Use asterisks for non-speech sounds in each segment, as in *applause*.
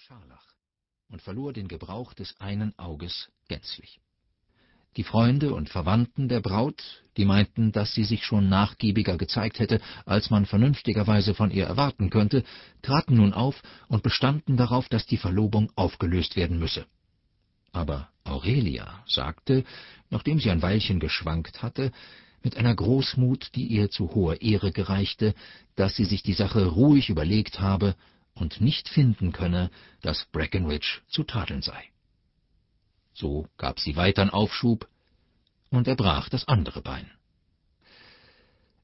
Scharlach und verlor den Gebrauch des einen Auges gänzlich. Die Freunde und Verwandten der Braut, die meinten, dass sie sich schon nachgiebiger gezeigt hätte, als man vernünftigerweise von ihr erwarten könnte, traten nun auf und bestanden darauf, dass die Verlobung aufgelöst werden müsse. Aber Aurelia sagte, nachdem sie ein Weilchen geschwankt hatte, mit einer Großmut, die ihr zu hoher Ehre gereichte, dass sie sich die Sache ruhig überlegt habe und nicht finden könne, dass Breckenridge zu tadeln sei. So gab sie weitern Aufschub, und er brach das andere Bein.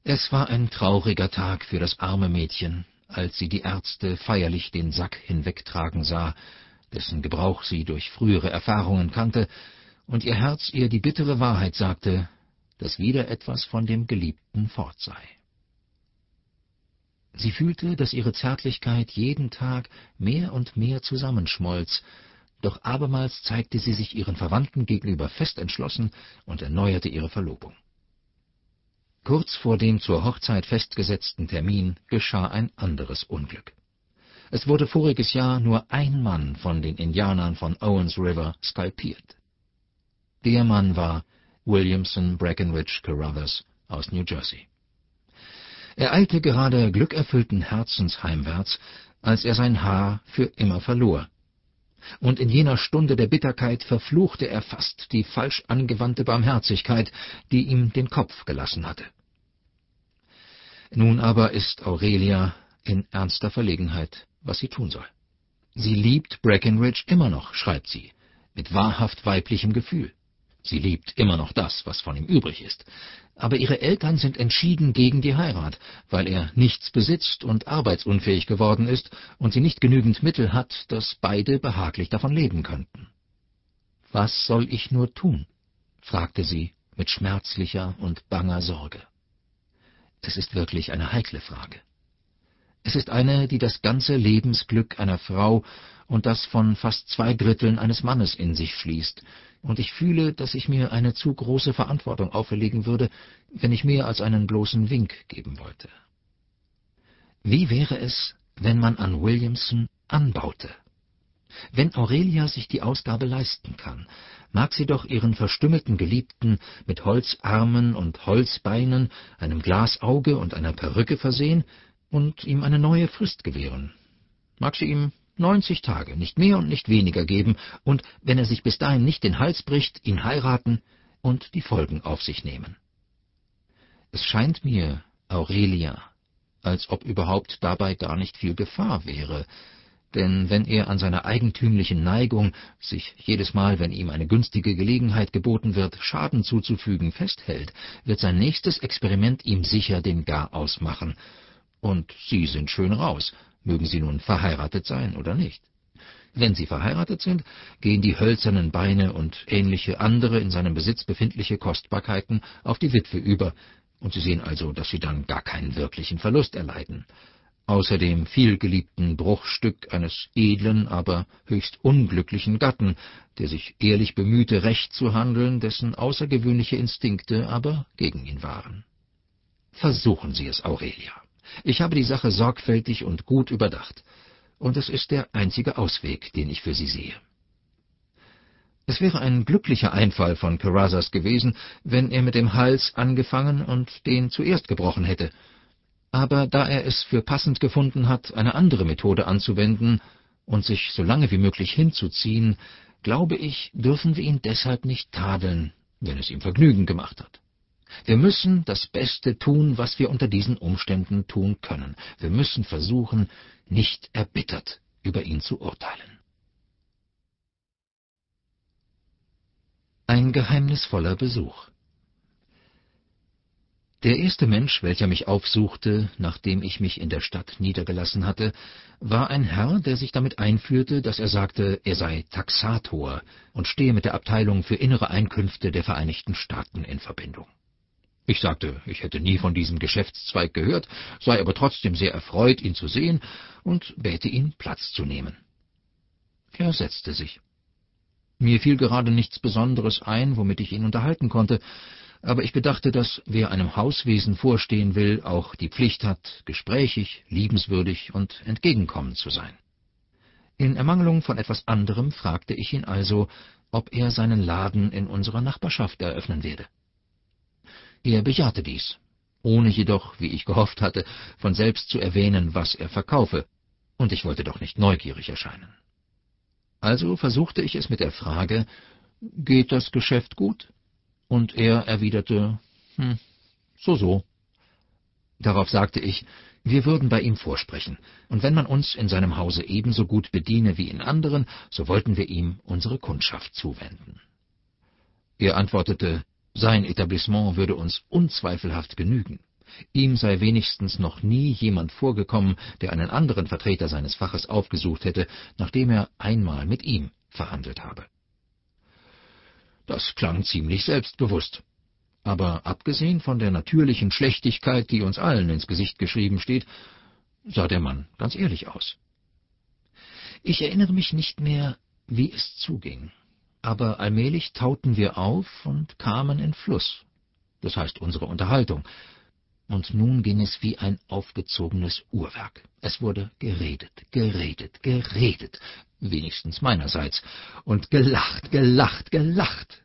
Es war ein trauriger Tag für das arme Mädchen, als sie die Ärzte feierlich den Sack hinwegtragen sah, dessen Gebrauch sie durch frühere Erfahrungen kannte, und ihr Herz ihr die bittere Wahrheit sagte, dass wieder etwas von dem Geliebten fort sei. Sie fühlte, dass ihre Zärtlichkeit jeden Tag mehr und mehr zusammenschmolz, doch abermals zeigte sie sich ihren Verwandten gegenüber fest entschlossen und erneuerte ihre Verlobung. Kurz vor dem zur Hochzeit festgesetzten Termin geschah ein anderes Unglück. Es wurde voriges Jahr nur ein Mann von den Indianern von Owens River skalpiert. Der Mann war Williamson Breckenridge Carruthers aus New Jersey. Er eilte gerade glückerfüllten Herzens heimwärts, als er sein Haar für immer verlor. Und in jener Stunde der Bitterkeit verfluchte er fast die falsch angewandte Barmherzigkeit, die ihm den Kopf gelassen hatte. Nun aber ist Aurelia in ernster Verlegenheit, was sie tun soll. Sie liebt Breckenridge immer noch, schreibt sie, mit wahrhaft weiblichem Gefühl. Sie liebt immer noch das, was von ihm übrig ist. Aber ihre Eltern sind entschieden gegen die Heirat, weil er nichts besitzt und arbeitsunfähig geworden ist und sie nicht genügend Mittel hat, dass beide behaglich davon leben könnten. Was soll ich nur tun? fragte sie mit schmerzlicher und banger Sorge. Es ist wirklich eine heikle Frage. Es ist eine, die das ganze Lebensglück einer Frau und das von fast zwei Dritteln eines Mannes in sich schließt, und ich fühle, dass ich mir eine zu große Verantwortung auferlegen würde, wenn ich mehr als einen bloßen Wink geben wollte. Wie wäre es, wenn man an Williamson anbaute? Wenn Aurelia sich die Ausgabe leisten kann, mag sie doch ihren verstümmelten Geliebten mit Holzarmen und Holzbeinen, einem Glasauge und einer Perücke versehen und ihm eine neue Frist gewähren. Mag sie ihm neunzig Tage, nicht mehr und nicht weniger geben, und wenn er sich bis dahin nicht den Hals bricht, ihn heiraten und die Folgen auf sich nehmen. Es scheint mir, Aurelia, als ob überhaupt dabei gar nicht viel Gefahr wäre, denn wenn er an seiner eigentümlichen Neigung, sich jedes Mal, wenn ihm eine günstige Gelegenheit geboten wird, Schaden zuzufügen, festhält, wird sein nächstes Experiment ihm sicher den Garaus machen. Und Sie sind schön raus, mögen sie nun verheiratet sein oder nicht. Wenn sie verheiratet sind, gehen die hölzernen Beine und ähnliche andere in seinem Besitz befindliche Kostbarkeiten auf die Witwe über, und sie sehen also, dass sie dann gar keinen wirklichen Verlust erleiden. Außer dem vielgeliebten Bruchstück eines edlen, aber höchst unglücklichen Gatten, der sich ehrlich bemühte, recht zu handeln, dessen außergewöhnliche Instinkte aber gegen ihn waren. Versuchen Sie es, Aurelia. Ich habe die Sache sorgfältig und gut überdacht, und es ist der einzige Ausweg, den ich für Sie sehe. Es wäre ein glücklicher Einfall von Carruthers gewesen, wenn er mit dem Hals angefangen und den zuerst gebrochen hätte. Aber da er es für passend gefunden hat, eine andere Methode anzuwenden und sich so lange wie möglich hinzuziehen, glaube ich, dürfen wir ihn deshalb nicht tadeln, wenn es ihm Vergnügen gemacht hat. Wir müssen das Beste tun, was wir unter diesen Umständen tun können. Wir müssen versuchen, nicht erbittert über ihn zu urteilen. Ein geheimnisvoller Besuch Der erste Mensch, welcher mich aufsuchte, nachdem ich mich in der Stadt niedergelassen hatte, war ein Herr, der sich damit einführte, dass er sagte, er sei Taxator und stehe mit der Abteilung für innere Einkünfte der Vereinigten Staaten in Verbindung. Ich sagte, ich hätte nie von diesem Geschäftszweig gehört, sei aber trotzdem sehr erfreut, ihn zu sehen, und bäte ihn, Platz zu nehmen. Er setzte sich. Mir fiel gerade nichts Besonderes ein, womit ich ihn unterhalten konnte, aber ich bedachte, dass wer einem Hauswesen vorstehen will, auch die Pflicht hat, gesprächig, liebenswürdig und entgegenkommend zu sein. In Ermangelung von etwas anderem fragte ich ihn also, ob er seinen Laden in unserer Nachbarschaft eröffnen werde. Er bejahte dies, ohne jedoch, wie ich gehofft hatte, von selbst zu erwähnen, was er verkaufe, und ich wollte doch nicht neugierig erscheinen. Also versuchte ich es mit der Frage, »Geht das Geschäft gut?« Und er erwiderte, »Hm, so so.« Darauf sagte ich, wir würden bei ihm vorsprechen, und wenn man uns in seinem Hause ebenso gut bediene wie in anderen, so wollten wir ihm unsere Kundschaft zuwenden. Er antwortete, sein Etablissement würde uns unzweifelhaft genügen. Ihm sei wenigstens noch nie jemand vorgekommen, der einen anderen Vertreter seines Faches aufgesucht hätte, nachdem er einmal mit ihm verhandelt habe. Das klang ziemlich selbstbewusst. Aber abgesehen von der natürlichen Schlechtigkeit, die uns allen ins Gesicht geschrieben steht, sah der Mann ganz ehrlich aus. Ich erinnere mich nicht mehr, wie es zuging, aber allmählich tauten wir auf und kamen in Fluss, das heißt unsere Unterhaltung, und nun ging es wie ein aufgezogenes Uhrwerk. Es wurde geredet, geredet, geredet, wenigstens meinerseits, und gelacht, gelacht, gelacht,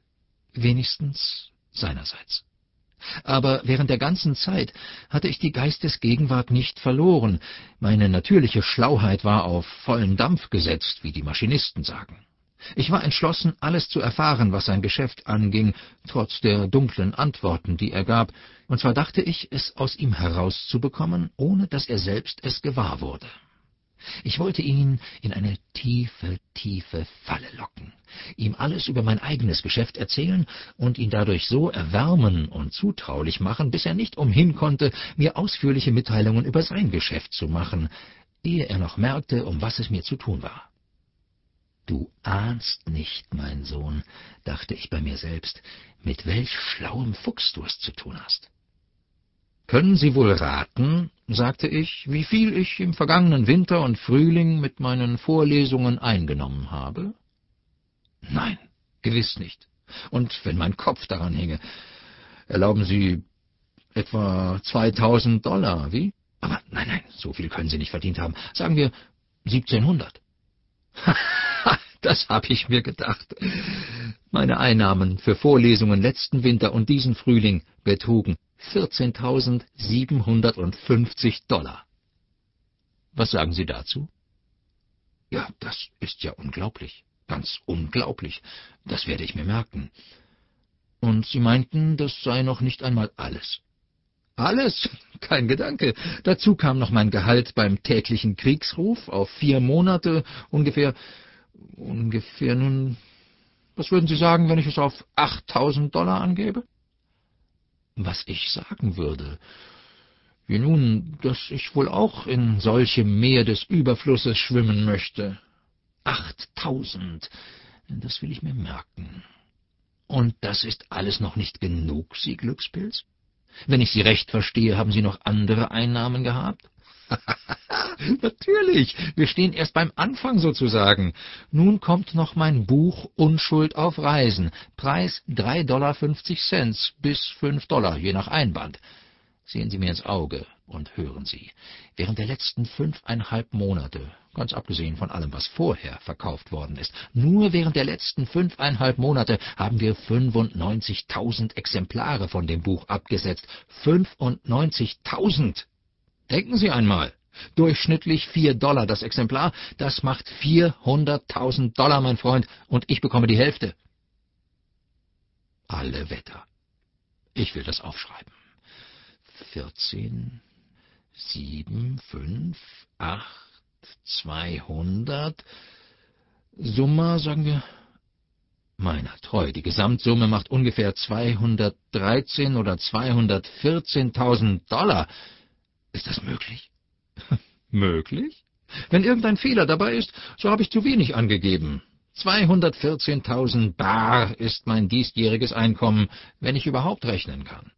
wenigstens seinerseits. Aber während der ganzen Zeit hatte ich die Geistesgegenwart nicht verloren, meine natürliche Schlauheit war auf vollen Dampf gesetzt, wie die Maschinisten sagen. Ich war entschlossen, alles zu erfahren, was sein Geschäft anging, trotz der dunklen Antworten, die er gab, und zwar dachte ich, es aus ihm herauszubekommen, ohne dass er selbst es gewahr wurde. Ich wollte ihn in eine tiefe, tiefe Falle locken, ihm alles über mein eigenes Geschäft erzählen und ihn dadurch so erwärmen und zutraulich machen, bis er nicht umhin konnte, mir ausführliche Mitteilungen über sein Geschäft zu machen, ehe er noch merkte, um was es mir zu tun war. Du ahnst nicht, mein Sohn, dachte ich bei mir selbst, mit welch schlauem Fuchs du es zu tun hast. Können Sie wohl raten, sagte ich, wie viel ich im vergangenen Winter und Frühling mit meinen Vorlesungen eingenommen habe? Nein, gewiss nicht. Und wenn mein Kopf daran hinge, erlauben Sie etwa 2000 Dollar, wie? Aber nein, nein, so viel können Sie nicht verdient haben. Sagen wir 1700. *laughs* das hab ich mir gedacht. Meine Einnahmen für Vorlesungen letzten Winter und diesen Frühling betrugen 14.750 Dollar. Was sagen Sie dazu? Ja, das ist ja unglaublich. Ganz unglaublich. Das werde ich mir merken. Und Sie meinten, das sei noch nicht einmal alles. Alles? Kein Gedanke. Dazu kam noch mein Gehalt beim täglichen Kriegsruf auf vier Monate, ungefähr, ungefähr nun, was würden Sie sagen, wenn ich es auf 8000 Dollar angebe? was ich sagen würde. Wie nun, dass ich wohl auch in solchem Meer des Überflusses schwimmen möchte. Achttausend, das will ich mir merken. Und das ist alles noch nicht genug, Sie Glückspilz? Wenn ich Sie recht verstehe, haben Sie noch andere Einnahmen gehabt? *laughs* Natürlich, wir stehen erst beim Anfang sozusagen. Nun kommt noch mein Buch Unschuld auf Reisen. Preis drei Dollar fünfzig Cent bis fünf Dollar, je nach Einband. Sehen Sie mir ins Auge und hören Sie. Während der letzten fünfeinhalb Monate, ganz abgesehen von allem, was vorher verkauft worden ist, nur während der letzten fünfeinhalb Monate haben wir 95.000 Exemplare von dem Buch abgesetzt. 95.000! Denken Sie einmal. Durchschnittlich vier Dollar das Exemplar, das macht vierhunderttausend Dollar, mein Freund, und ich bekomme die Hälfte. Alle Wetter. Ich will das aufschreiben. Vierzehn, sieben, fünf, acht, zweihundert. Summa, sagen wir, meiner treu, die Gesamtsumme macht ungefähr zweihundertdreizehn oder zweihundertvierzehntausend Dollar. Ist das möglich? *laughs* möglich? Wenn irgendein Fehler dabei ist, so habe ich zu wenig angegeben. 214.000 Bar ist mein diesjähriges Einkommen, wenn ich überhaupt rechnen kann.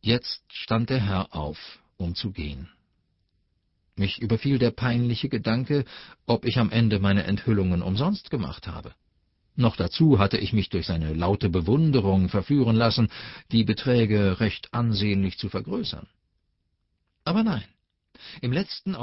Jetzt stand der Herr auf, um zu gehen. Mich überfiel der peinliche Gedanke, ob ich am Ende meine Enthüllungen umsonst gemacht habe. Noch dazu hatte ich mich durch seine laute Bewunderung verführen lassen, die Beträge recht ansehnlich zu vergrößern. Aber nein, im letzten